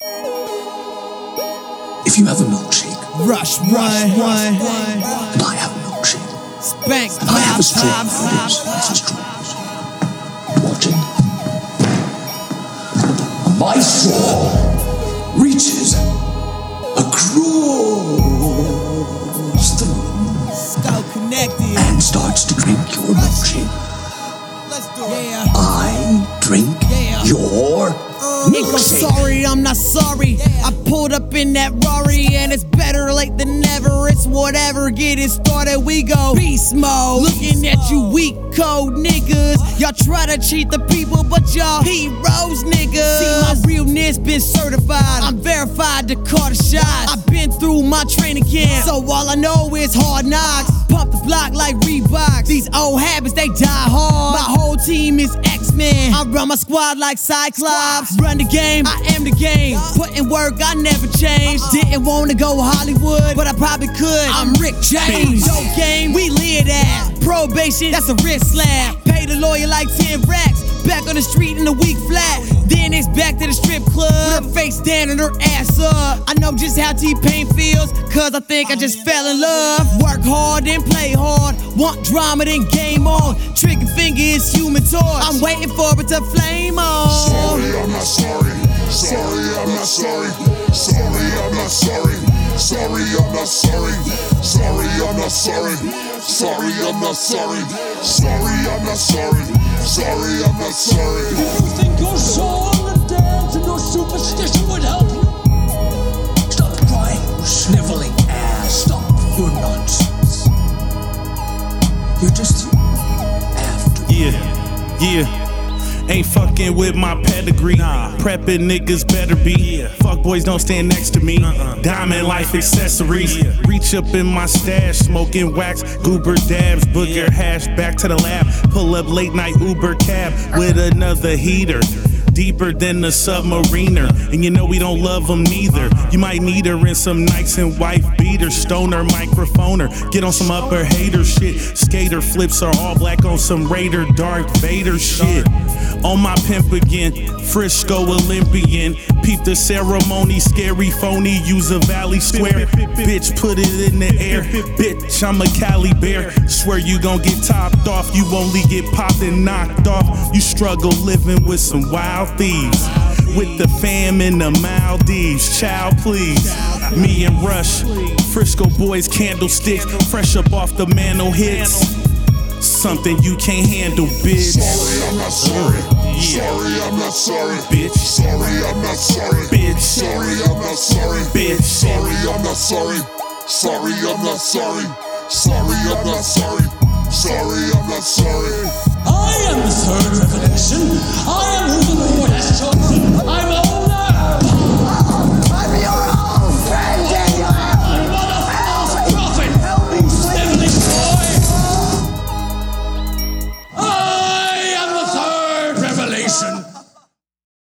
If you have a milkshake, Rush one, one, and I have a milkshake, spank, and I have a straw, pop, pop. it's a straw. Watching. My straw reaches across the I drink your uh, Nico, milkshake. sorry, I'm not sorry. I pulled up in that Rari, and it's better late than never. It's whatever, get it started. We go beast mode. Looking at you, weak code niggas. Y'all try to cheat the people, but y'all heroes, niggas. See, my realness been certified. I'm verified to call the shots. I've been through my training camp, so all I know is hard knocks. Pump the block like Reeboks. These old habits, they die hard. Team is X-Men. I run my squad like Cyclops. Run the game, I am the game. Put in work, I never change. Uh-uh. Didn't wanna go Hollywood, but I probably could. I'm Rick James. Dope game, we live that. Probation, that's a wrist slap. Pay the lawyer like 10 racks. Back on the street in a week flat. Then it's back to the strip club. With her face down and her ass up. I know just how T-Pain feels, cause I think I just fell in love. Work hard and play hard. Want drama, then game on. Trigger finger is human torch. I'm waiting for it to flame on. Sorry, I'm not sorry. Sorry, I'm not sorry. Sorry, I'm not sorry. Sorry, I'm not sorry. Sorry, I'm not sorry. Sorry, I'm not sorry. Sorry, I'm not sorry. Sorry, I'm not sorry. You think your song and dance and your superstition would help you? Stop crying, you sniveling ass. Stop your nonsense. You're just after Yeah, yeah. Ain't fucking with my pedigree. Prepping niggas better be. Fuck boys don't stand next to me. Uh-uh. Diamond life accessories. Reach up in my stash, smoking wax, goober dabs, booger hash. Back to the lab. Pull up late night Uber cab with another heater. Deeper than a submariner. And you know we don't love them neither. You might need her in some nights and wife beater, stoner, microphoner. Get on some upper hater shit. Skater flips are all black on some Raider, Darth Vader shit. On my pimp again, Frisco Olympian. Peep the ceremony, scary phony, use a Valley Square. Bitch, put it in the air. Bitch, I'm a Cali bear. Swear you gon' get topped off, you only get popped and knocked off. You struggle living with some wild thieves. With the fam in the Maldives, child, please. Me and Rush, Frisco boys, candlesticks, fresh up off the mantle hits. Something you can't handle, bitch. Sorry, I'm not sorry. Yeah. Sorry, I'm not sorry. Bitch. Sorry, I'm not sorry. Bitch. Sorry, I'm not sorry. Bitch. Sorry, I'm not sorry. Sorry, I'm not sorry. Sorry, I'm not sorry. Sorry, I'm not sorry.